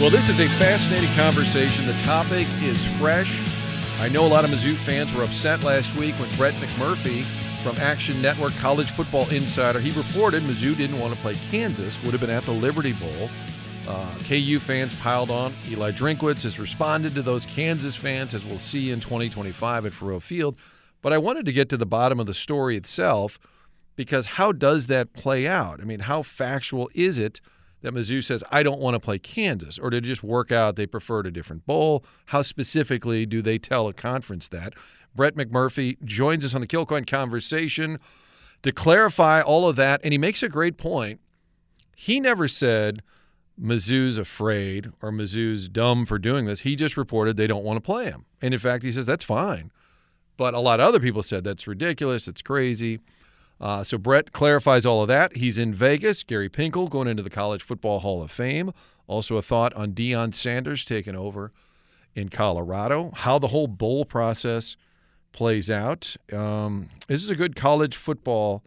Well, this is a fascinating conversation. The topic is fresh. I know a lot of Mizzou fans were upset last week when Brett McMurphy from Action Network College Football Insider he reported Mizzou didn't want to play Kansas. Would have been at the Liberty Bowl. Uh, KU fans piled on. Eli Drinkwitz has responded to those Kansas fans, as we'll see in 2025 at Faurot Field. But I wanted to get to the bottom of the story itself because how does that play out? I mean, how factual is it? That Mizzou says, I don't want to play Kansas? Or it just work out they preferred a different bowl? How specifically do they tell a conference that? Brett McMurphy joins us on the Kilcoyne conversation to clarify all of that. And he makes a great point. He never said Mizzou's afraid or Mizzou's dumb for doing this. He just reported they don't want to play him. And in fact, he says that's fine. But a lot of other people said that's ridiculous, it's crazy. Uh, so Brett clarifies all of that. He's in Vegas. Gary Pinkel going into the College Football Hall of Fame. Also a thought on Deion Sanders taking over in Colorado. How the whole bowl process plays out. Um, this is a good college football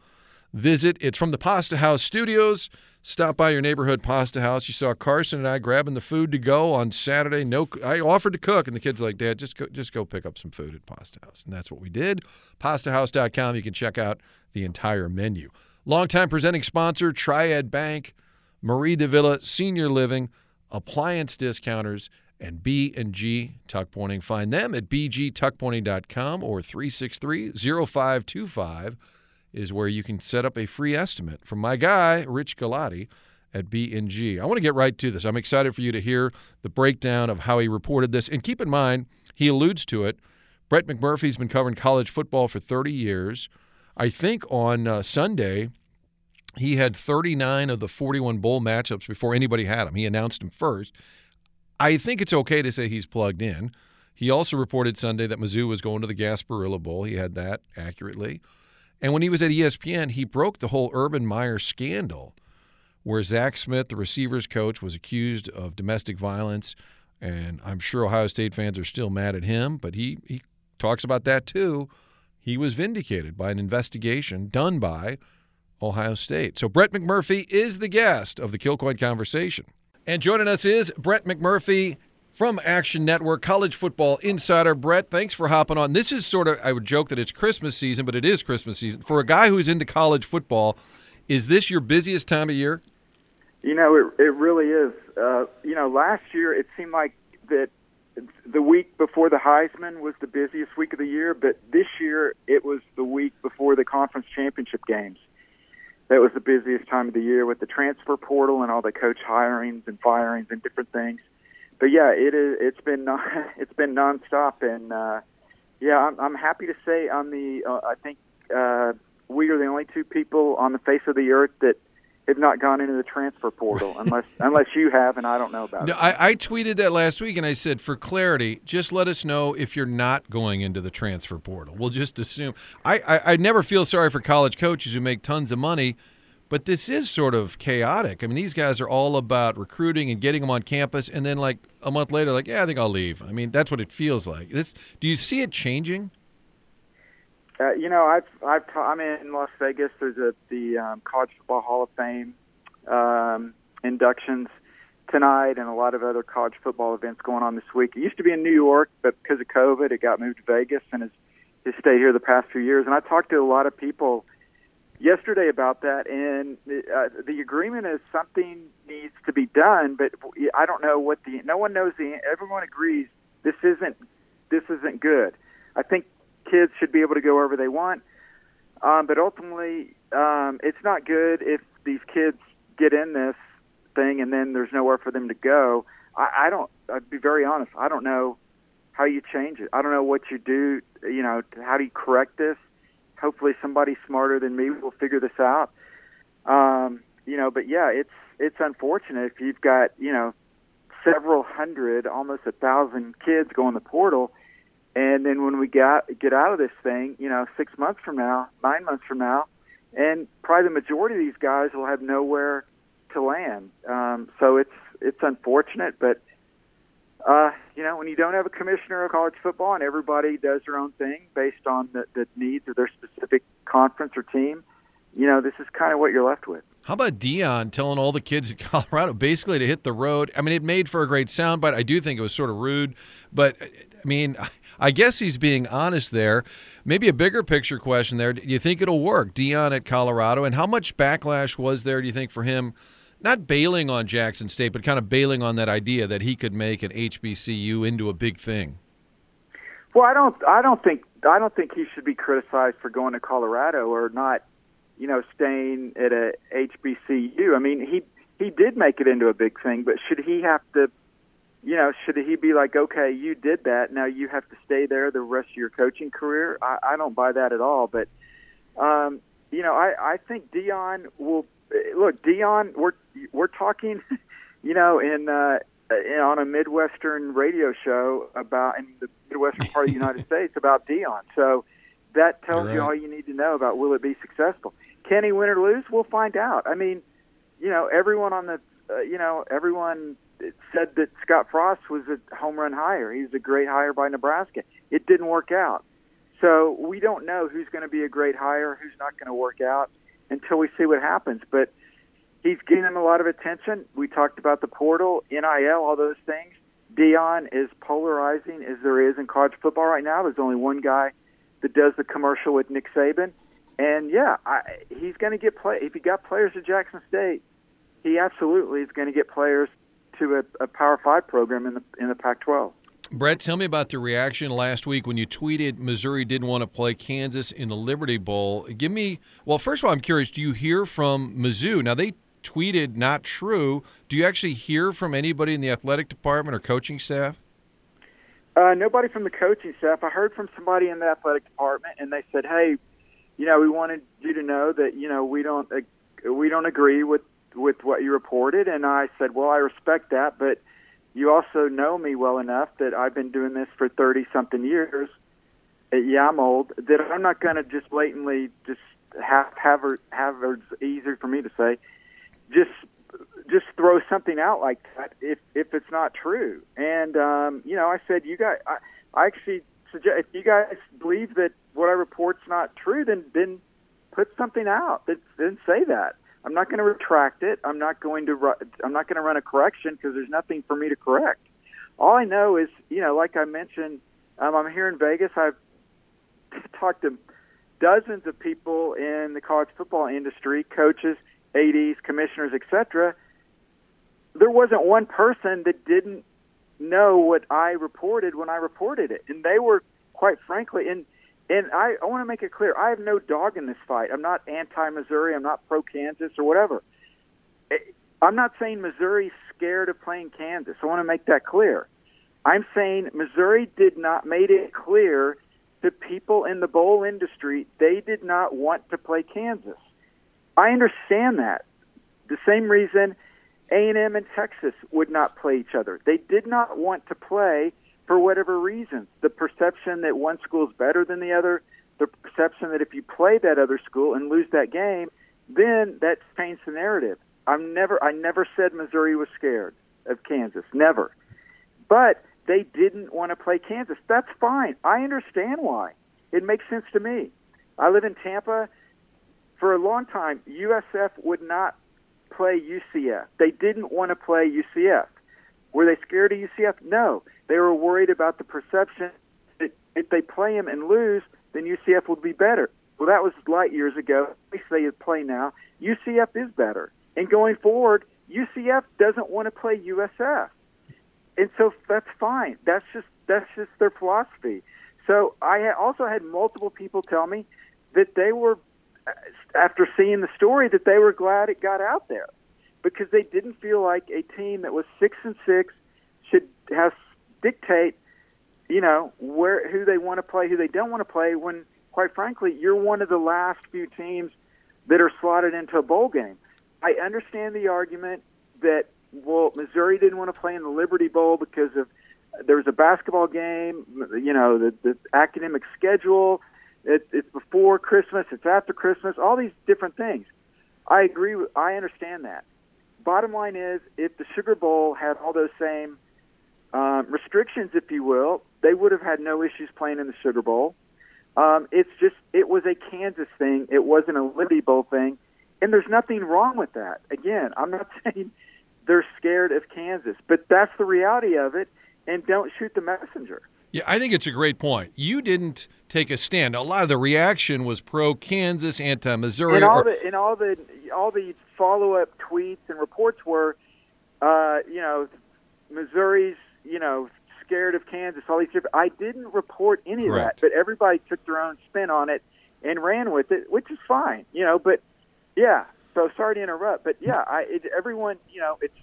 visit. It's from the Pasta House Studios. Stop by your neighborhood pasta house. You saw Carson and I grabbing the food to go on Saturday. No, I offered to cook, and the kids like, Dad, just go, just go pick up some food at Pasta House, and that's what we did. PastaHouse.com. You can check out the entire menu. Longtime presenting sponsor, Triad Bank, Mari de Villa Senior Living, Appliance Discounters, and B&G Tuck Pointing. Find them at bgtuckpointing.com or 363-0525 is where you can set up a free estimate from my guy, Rich Galati at B&G. I want to get right to this. I'm excited for you to hear the breakdown of how he reported this. And keep in mind, he alludes to it. Brett McMurphy's been covering college football for 30 years. I think on uh, Sunday, he had 39 of the 41 bowl matchups before anybody had him. He announced him first. I think it's okay to say he's plugged in. He also reported Sunday that Mizzou was going to the Gasparilla Bowl. He had that accurately. And when he was at ESPN, he broke the whole Urban Meyer scandal, where Zach Smith, the receivers coach, was accused of domestic violence. And I'm sure Ohio State fans are still mad at him, but he, he talks about that too he was vindicated by an investigation done by Ohio State. So Brett McMurphy is the guest of the Kilcoyne Conversation. And joining us is Brett McMurphy from Action Network, college football insider. Brett, thanks for hopping on. This is sort of, I would joke that it's Christmas season, but it is Christmas season. For a guy who's into college football, is this your busiest time of year? You know, it, it really is. Uh, you know, last year it seemed like that the week before the Heisman was the busiest week of the year, but this year it was the week before the conference championship games. That was the busiest time of the year with the transfer portal and all the coach hirings and firings and different things. But yeah, it is. It's been it's been nonstop, and uh, yeah, I'm, I'm happy to say on the. Uh, I think uh, we are the only two people on the face of the earth that have not gone into the transfer portal unless unless you have and I don't know about no, it. I, I tweeted that last week and I said, for clarity, just let us know if you're not going into the transfer portal. We'll just assume. I, I, I never feel sorry for college coaches who make tons of money, but this is sort of chaotic. I mean, these guys are all about recruiting and getting them on campus, and then like a month later, like, yeah, I think I'll leave. I mean, that's what it feels like. This, do you see it changing? Uh, you know, I've I've ta- I'm in Las Vegas. There's a the um, College Football Hall of Fame um, inductions tonight, and a lot of other college football events going on this week. It used to be in New York, but because of COVID, it got moved to Vegas, and has has stayed here the past few years. And I talked to a lot of people yesterday about that, and uh, the agreement is something needs to be done, but I don't know what the no one knows the everyone agrees this isn't this isn't good. I think kids should be able to go wherever they want. Um, but ultimately, um, it's not good if these kids get in this thing and then there's nowhere for them to go. I, I don't. I'd be very honest. I don't know how you change it. I don't know what you do. You know, how do you correct this? Hopefully, somebody smarter than me will figure this out. Um, you know, but yeah, it's it's unfortunate if you've got you know several hundred, almost a thousand kids going in the portal and then when we get get out of this thing, you know, six months from now, nine months from now, and probably the majority of these guys will have nowhere to land. Um, so it's it's unfortunate, but uh, you know, when you don't have a commissioner of college football and everybody does their own thing based on the, the needs of their specific conference or team, you know, this is kind of what you're left with. How about Deion telling all the kids in Colorado basically to hit the road? I mean, it made for a great soundbite. I do think it was sort of rude, but I mean, I guess he's being honest there. Maybe a bigger picture question there. Do you think it'll work, Deion at Colorado? And how much backlash was there, do you think, for him? Not bailing on Jackson State, but kind of bailing on that idea that he could make an HBCU into a big thing. Well, I don't. I don't think. I don't think he should be criticized for going to Colorado or not you know, staying at a HBCU. I mean, he he did make it into a big thing, but should he have to, you know, should he be like, okay, you did that, now you have to stay there the rest of your coaching career? I, I don't buy that at all. But, um, you know, I I think Deion will look. Deion, we're we're talking, you know, in. uh in on a Midwestern radio show about in the Midwestern part of the United States about Deion. So that tells right. you all you need to know about will it be successful. Can he win or lose? We'll find out. I mean, you know, everyone on the, uh, you know, everyone said that Scott Frost was a home run hire. He's a great hire by Nebraska. It didn't work out. So we don't know who's going to be a great hire, who's not going to work out until we see what happens. But he's getting a lot of attention. We talked about the portal, NIL, all those things. Deion is polarizing as there is in college football right now. There's only one guy that does the commercial with Nick Saban. And yeah, I, he's going to get play. If he got players at Jackson State, he absolutely is going to get players to a, a Power Five program in the in the Pac-12. Brett, tell me about the reaction last week when you tweeted Missouri didn't want to play Kansas in the Liberty Bowl. Give me, well, first of all, I'm curious. Do you hear from Mizzou? Now they tweeted not true. Do you actually hear from anybody in the athletic department or coaching staff? Uh, nobody from the coaching staff. I heard from somebody in the athletic department, and they said, "Hey, you know, we wanted you to know that you know we don't uh, we don't agree with with what you reported." And I said, "Well, I respect that, but you also know me well enough that I've been doing this for thirty something years at Yamold that I'm not going to just blatantly just have have have it's easier for me to say, just just throw something out like that if if it's not true. And um, you know, I said you guys, I, I actually suggest if you guys believe that what I report's not true, then then put something out. That, then say that. I'm not going to retract it. I'm not going to. I'm not going to run a correction because there's nothing for me to correct. All I know is, you know, like I mentioned, um, I'm here in Vegas. I've talked to dozens of people in the college football industry, coaches, ads, commissioners, etc there wasn't one person that didn't know what I reported when I reported it, and they were quite frankly and and I, I want to make it clear I have no dog in this fight. I'm not anti-Missouri. I'm not pro-Kansas or whatever. Eh, I'm not saying Missouri's scared of playing Kansas. I want to make that clear. I'm saying Missouri did not made it clear to people in the bowl industry they did not want to play Kansas. I understand that. The same reason A&M and Texas would not play each other. They did not want to play for whatever reason. The perception that one school is better than the other, the perception that if you play that other school and lose that game, then that changed the narrative. I'm never I never said Missouri was scared of Kansas, never. But they didn't want to play Kansas. That's fine. I understand why. It makes sense to me. I live in Tampa. For a long time, USF would not play UCF. They didn't want to play UCF. Were they scared of UCF? No. They were worried about the perception that if they play them and lose, then UCF would be better. Well, that was light years ago. At least they play now. UCF is better. And going forward, UCF doesn't want to play USF. And so that's fine. That's just that's just their philosophy. So I also had multiple people tell me that they were after seeing the story that they were glad it got out there because they didn't feel like a team that was six and six should have dictate, you know, where who they want to play, who they don't want to play. When, quite frankly, you're one of the last few teams that are slotted into a bowl game. I understand the argument that well, Missouri didn't want to play in the Liberty Bowl because of there was a basketball game, you know, the, the academic schedule it, it's before Christmas. It's after Christmas. All these different things. I agree. With, I understand that. Bottom line is, if the Sugar Bowl had all those same um, restrictions, if you will, they would have had no issues playing in the Sugar Bowl. Um, it's just it was a Kansas thing. It wasn't a Liberty Bowl thing, And there's nothing wrong with that. Again, I'm not saying they're scared of Kansas, but that's the reality of it. And don't shoot the messenger. Yeah, I think it's a great point. You didn't take a stand. A lot of the reaction was pro Kansas, anti Missouri. And all or, the and all the all the follow up tweets and reports were, uh, you know, Missouri's you know scared of Kansas. All these different. I didn't report any Correct. of that, but everybody took their own spin on it and ran with it, which is fine. You know, but yeah. So sorry to interrupt, but yeah, I it, everyone you know it's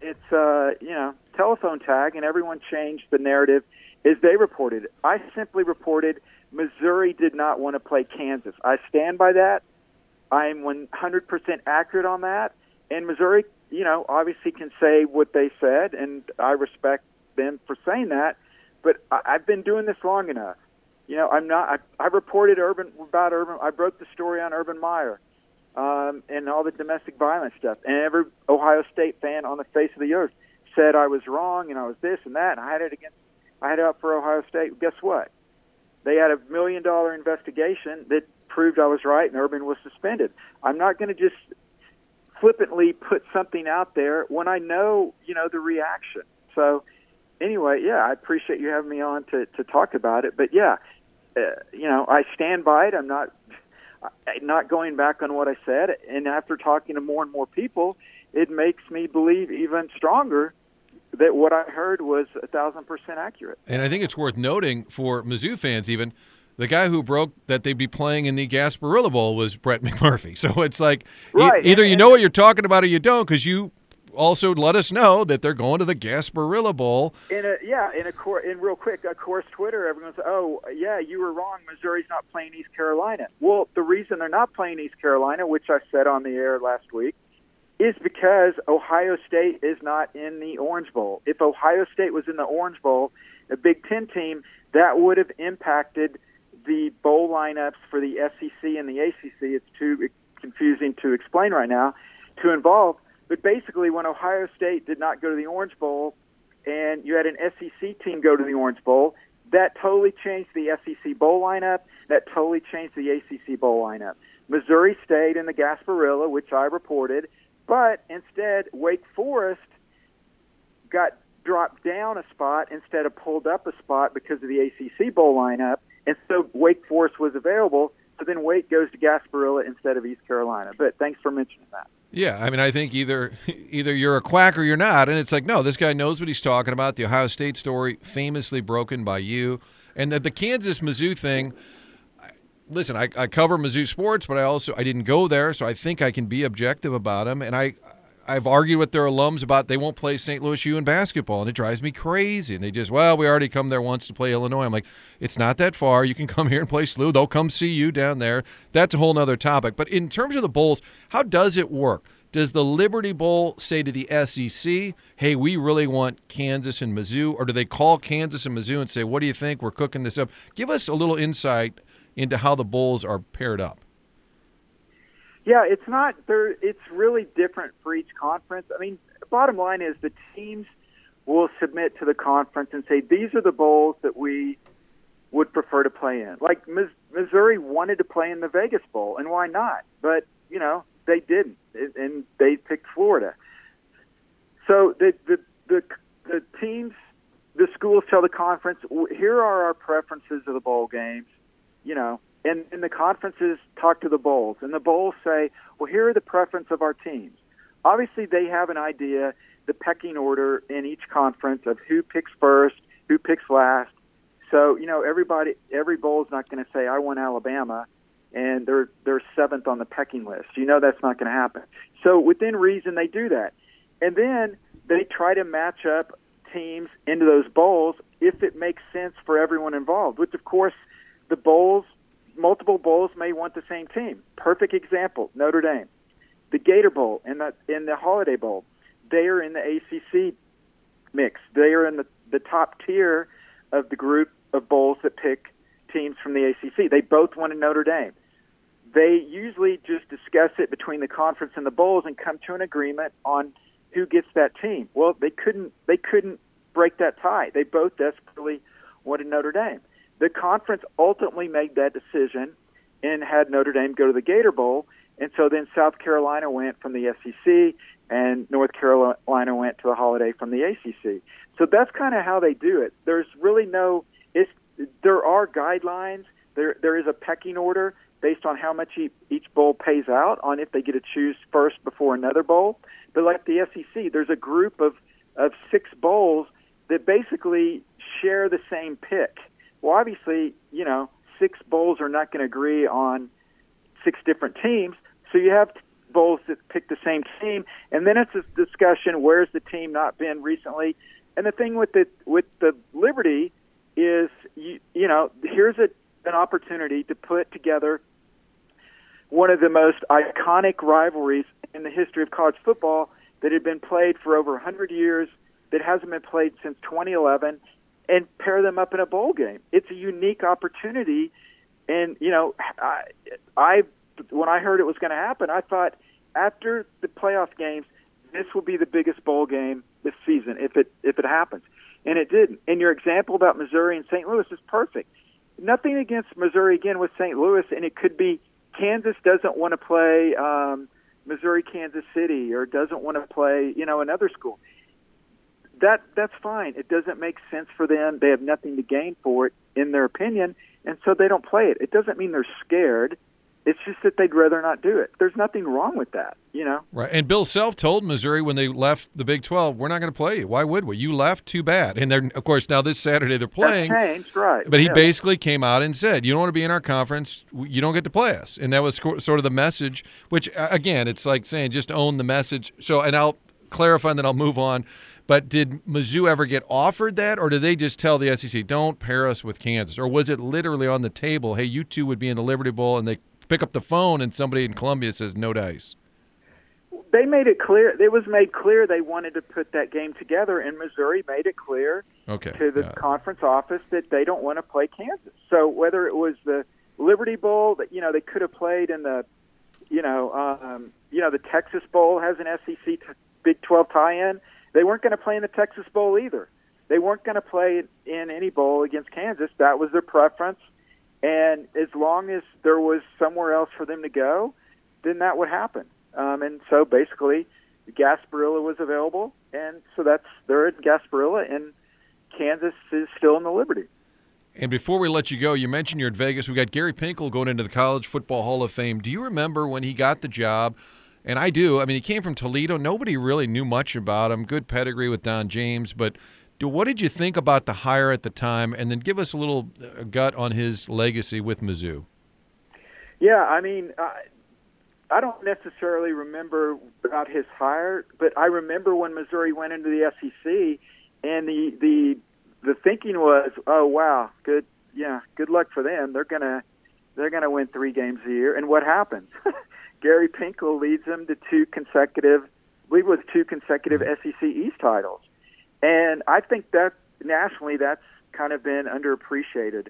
it's uh you know telephone tag and everyone changed the narrative as they reported. I simply reported Missouri did not want to play Kansas. I stand by that. I'm 100% accurate on that. And Missouri, you know, obviously can say what they said, and I respect them for saying that. But I, I've been doing this long enough. You know, I'm not. I, I reported Urban about Urban. I broke the story on Urban Meyer um, and all the domestic violence stuff. And every Ohio State fan on the face of the earth said I was wrong and I was this and that. And I had it against. I had it up for Ohio State. Guess what? They had a million dollar investigation that proved I was right, and Urban was suspended. I'm not going to just flippantly put something out there when I know, you know, the reaction. So, anyway, yeah, I appreciate you having me on to to talk about it. But yeah, uh, you know, I stand by it. I'm not not going back on what I said. And after talking to more and more people, it makes me believe even stronger that what I heard was a thousand percent accurate. And I think it's worth noting for Mizzou fans, even the guy who broke that they'd be playing in the Gasparilla Bowl was Brett McMurphy. So it's like right. e- either you know what you're talking about or you don't, because you also let us know that they're going to the Gasparilla Bowl. In a yeah, in a cor- in real quick, of course, Twitter, everyone's oh yeah, you were wrong. Missouri's not playing East Carolina. Well, the reason they're not playing East Carolina, which I said on the air last week, is because Ohio State is not in the Orange Bowl. If Ohio State was in the Orange Bowl, a Big Ten team, that would have impacted the bowl lineups for the SEC and the ACC. It's too confusing to explain right now to involve but basically, when Ohio State did not go to the Orange Bowl, and you had an SEC team go to the Orange Bowl, that totally changed the SEC bowl lineup. That totally changed the ACC bowl lineup. Missouri stayed in the Gasparilla, which I reported, but instead Wake Forest got dropped down a spot instead of pulled up a spot because of the ACC bowl lineup, and so Wake Forest was available. So then Wake goes to Gasparilla instead of East Carolina. But thanks for mentioning that. Yeah, I mean, I think either either you're a quack or you're not, and it's like, no, this guy knows what he's talking about. The Ohio State story, famously broken by you, and the, the Kansas Mizzou thing. Listen, I, I cover Mizzou sports, but I also I didn't go there, so I think I can be objective about him. And I I've argued with their alums about they won't play St. Louis U in basketball, and it drives me crazy. And they just, well, we already come there once to play Illinois. I'm like, it's not that far. You can come here and play SLU. They'll come see you down there. That's a whole other topic. But in terms of the bowls, how does it work? Does the Liberty Bowl say to the SEC, hey, we really want Kansas and Mizzou? Or do they call Kansas and Mizzou and say, what do you think? We're cooking this up. Give us a little insight into how the bowls are paired up. Yeah, it's not there. It's really different for each conference. I mean, bottom line is the teams will submit to the conference and say these are the bowls that we would prefer to play in. Like Missouri wanted to play in the Vegas Bowl, and why not? But you know they didn't, and they picked Florida. So the the the, the teams, the schools tell the conference, here are our preferences of the bowl games. You know, and, and the conferences talk to the bowls, and the bowls say, well, here are the preference of our teams. Obviously, they have an idea, the pecking order in each conference of who picks first, who picks last. So, you know, everybody, every bowl is not going to say, I want Alabama, and they're they're seventh on the pecking list. You know that's not going to happen. So, within reason, they do that, and then they try to match up teams into those bowls if it makes sense for everyone involved. Which, of course, the bowls multiple bowls may want the same team. Perfect example: Notre Dame, the Gator Bowl, and the in the Holiday Bowl. They are in the ACC mix. They are in the the top tier of the group of bowls that pick teams from the ACC. They both wanted Notre Dame. They usually just discuss it between the conference and the bowls and come to an agreement on who gets that team. Well, they couldn't they couldn't break that tie. They both desperately wanted Notre Dame. The conference ultimately made that decision and had Notre Dame go to the Gator Bowl. And so then South Carolina went from the SEC, and North Carolina went to the holiday from the ACC. So that's kind of how they do it. There's really no. It's, there are guidelines. There there is a pecking order based on how much each bowl pays out on if they get to choose first before another bowl. But like the SEC, there's a group of of six bowls that basically share the same pick. Well, obviously, you know, six bowls are not going to agree on six different teams. So you have bowls that pick the same team, and then it's a discussion: where's the team not been recently? And the thing with the with the Liberty is, you, you know, here's a, an opportunity to put together one of the most iconic rivalries in the history of college football that had been played for over 100 years, that hasn't been played since 2011, and pair them up in a bowl game. It's a unique opportunity, and you know, I, I when I heard it was going to happen, I thought after the playoff games, this will be the biggest bowl game this season if it if it happens, and it didn't. And your example about Missouri and St. Louis is perfect. Nothing against Missouri again with St. Louis, and it could be Kansas doesn't want to play um, Missouri, Kansas City, or doesn't want to play you know another school. That that's fine. It doesn't make sense for them. They have nothing to gain for it, in their opinion, and so they don't play it. It doesn't mean they're scared it's just that they'd rather not do it. There's nothing wrong with that, you know. Right. And Bill Self told Missouri when they left the Big 12, "We're not going to play you. Why would we? You left. Too bad." And then, of course, now this Saturday they're playing. That's changed, right? But he yeah. basically came out and said, "You don't want to be in our conference. You don't get to play us." And that was sort of the message. Which, again, it's like saying just own the message. So, and I'll clarify, and then I'll move on. But did Mizzou ever get offered that, or did they just tell the SEC, "Don't pair us with Kansas," or was it literally on the table? Hey, you two would be in the Liberty Bowl, and they pick up the phone and somebody in Columbia says no dice? They made it clear. It was made clear they wanted to put that game together, and Missouri made it clear okay, to the conference office that they don't want to play Kansas. So whether it was the Liberty Bowl that you know they could have played in the, you know, um, you know the Texas Bowl has an SEC t- Big 12 tie-in. They weren't going to play in the Texas Bowl either. They weren't going to play in any bowl against Kansas. That was their preference. And as long as there was somewhere else for them to go, then that would happen. Um, and so basically, Gasparilla was available, and so that's they're at Gasparilla, and Kansas is still in the Liberty. And before we let you go, you mentioned you're at Vegas. We got Gary Pinkel going into the College Football Hall of Fame. Do you remember when he got the job? And I do. I mean, he came from Toledo. Nobody really knew much about him. Good pedigree with Don James, but what did you think about the hire at the time? And then give us a little uh, gut on his legacy with Mizzou. Yeah, I mean, I, I don't necessarily remember about his hire, but I remember when Missouri went into the SEC, and the the the thinking was, oh wow, good, yeah, good luck for them. They're gonna they're gonna win three games a year. And what happens? Gary Pinkel leads them to two consecutive, lead with two consecutive mm-hmm. SEC East titles. And I think that nationally, that's kind of been underappreciated.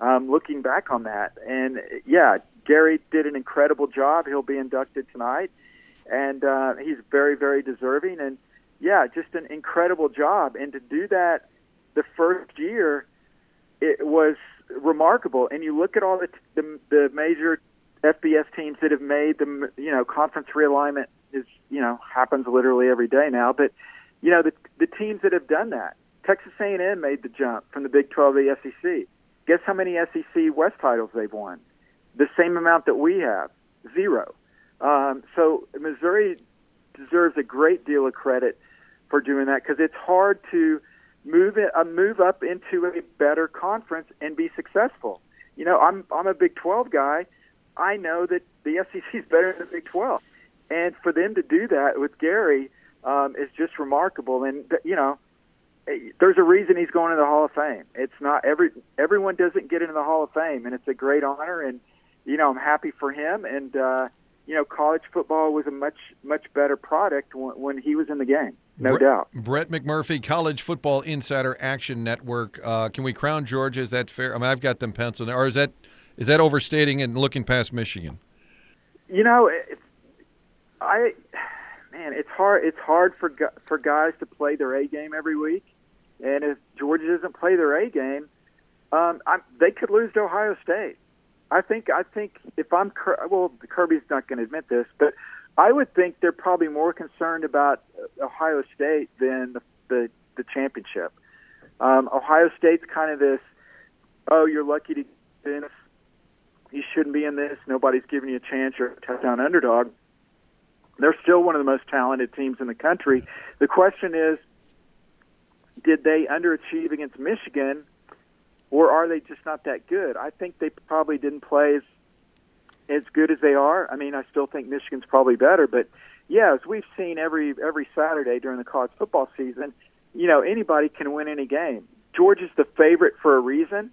Um, looking back on that, and yeah, Gary did an incredible job. He'll be inducted tonight, and uh, he's very, very deserving. And yeah, just an incredible job. And to do that the first year, it was remarkable. And you look at all the the, the major FBS teams that have made the you know conference realignment is you know happens literally every day now, but you know the the teams that have done that. Texas A&M made the jump from the Big 12 to the SEC. Guess how many SEC West titles they've won? The same amount that we have, zero. Um, so Missouri deserves a great deal of credit for doing that because it's hard to move it, uh, move up into a better conference and be successful. You know, I'm I'm a Big 12 guy. I know that the SEC is better than the Big 12, and for them to do that with Gary um, is just remarkable. And you know, eh, there's a reason he's going to the Hall of Fame. It's not every everyone doesn't get into the Hall of Fame, and it's a great honor. And you know, I'm happy for him. And uh, you know, college football was a much much better product when, when he was in the game, no Brett, doubt. Brett McMurphy, College Football Insider Action Network. Uh, can we crown Georgia? Is that fair? I mean, I've got them penciled, or is that is that overstating and looking past Michigan? You know, I man, it's hard. It's hard for for guys to play their A game every week, and if Georgia doesn't play their A game, um, I'm, they could lose to Ohio State. I think I think if I'm well, Kirby's not going to admit this, but I would think they're probably more concerned about Ohio State than the the, the championship. Um, Ohio State's kind of this, oh, you're lucky to get in. You shouldn't be in this. Nobody's giving you a chance. You're a touchdown underdog. They're still one of the most talented teams in the country. The question is, did they underachieve against Michigan, or are they just not that good? I think they probably didn't play as as good as they are. I mean, I still think Michigan's probably better, but yeah, as we've seen every every Saturday during the college football season, you know anybody can win any game. Georgia's the favorite for a reason.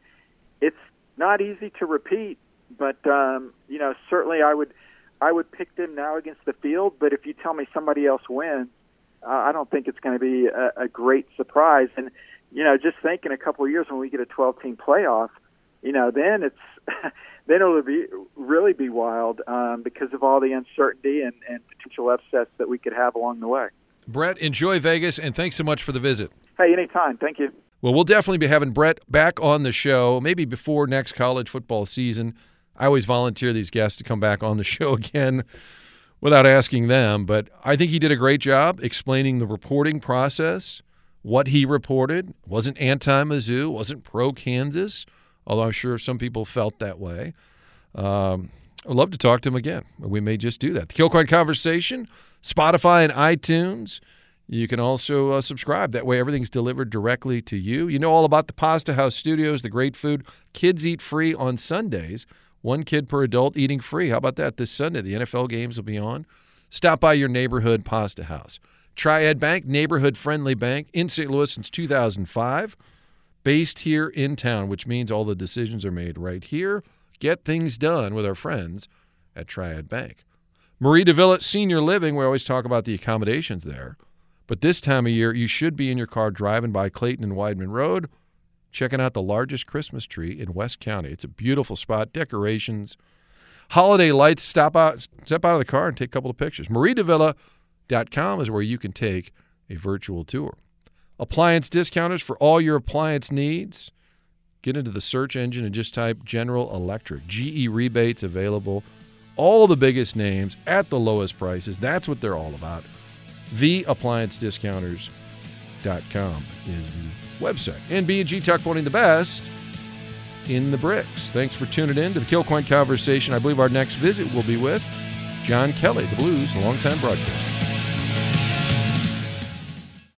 It's not easy to repeat, but um, you know certainly I would I would pick them now against the field. But if you tell me somebody else wins, uh, I don't think it's going to be a, a great surprise. And you know, just think in a couple of years when we get a 12 team playoff, you know, then it's then it'll be really be wild um, because of all the uncertainty and, and potential upsets that we could have along the way. Brett, enjoy Vegas, and thanks so much for the visit. Hey, anytime. Thank you. Well, we'll definitely be having Brett back on the show, maybe before next college football season. I always volunteer these guests to come back on the show again without asking them, but I think he did a great job explaining the reporting process, what he reported. wasn't anti Mizzou, wasn't pro Kansas, although I'm sure some people felt that way. Um, I'd love to talk to him again. We may just do that. The Kilcoyne Conversation, Spotify and iTunes. You can also uh, subscribe. That way, everything's delivered directly to you. You know all about the Pasta House Studios, the great food. Kids eat free on Sundays. One kid per adult eating free. How about that this Sunday? The NFL games will be on. Stop by your neighborhood Pasta House. Triad Bank, neighborhood friendly bank in St. Louis since 2005. Based here in town, which means all the decisions are made right here get things done with our friends at Triad Bank. Mari de Villa Senior Living, we always talk about the accommodations there. But this time of year, you should be in your car driving by Clayton and Weidman Road, checking out the largest Christmas tree in West County. It's a beautiful spot, decorations, holiday lights. Stop out, step out of the car and take a couple of pictures. MariDeVilla.com is where you can take a virtual tour. Appliance discounters for all your appliance needs. Get into the search engine and just type General Electric. GE rebates available. All the biggest names at the lowest prices. That's what they're all about. TheApplianceDiscounters.com is the website. And B&G Tuck pointing the best in the bricks. Thanks for tuning in to the Kilcoyne Conversation. I believe our next visit will be with John Kelly, the Blues longtime broadcaster.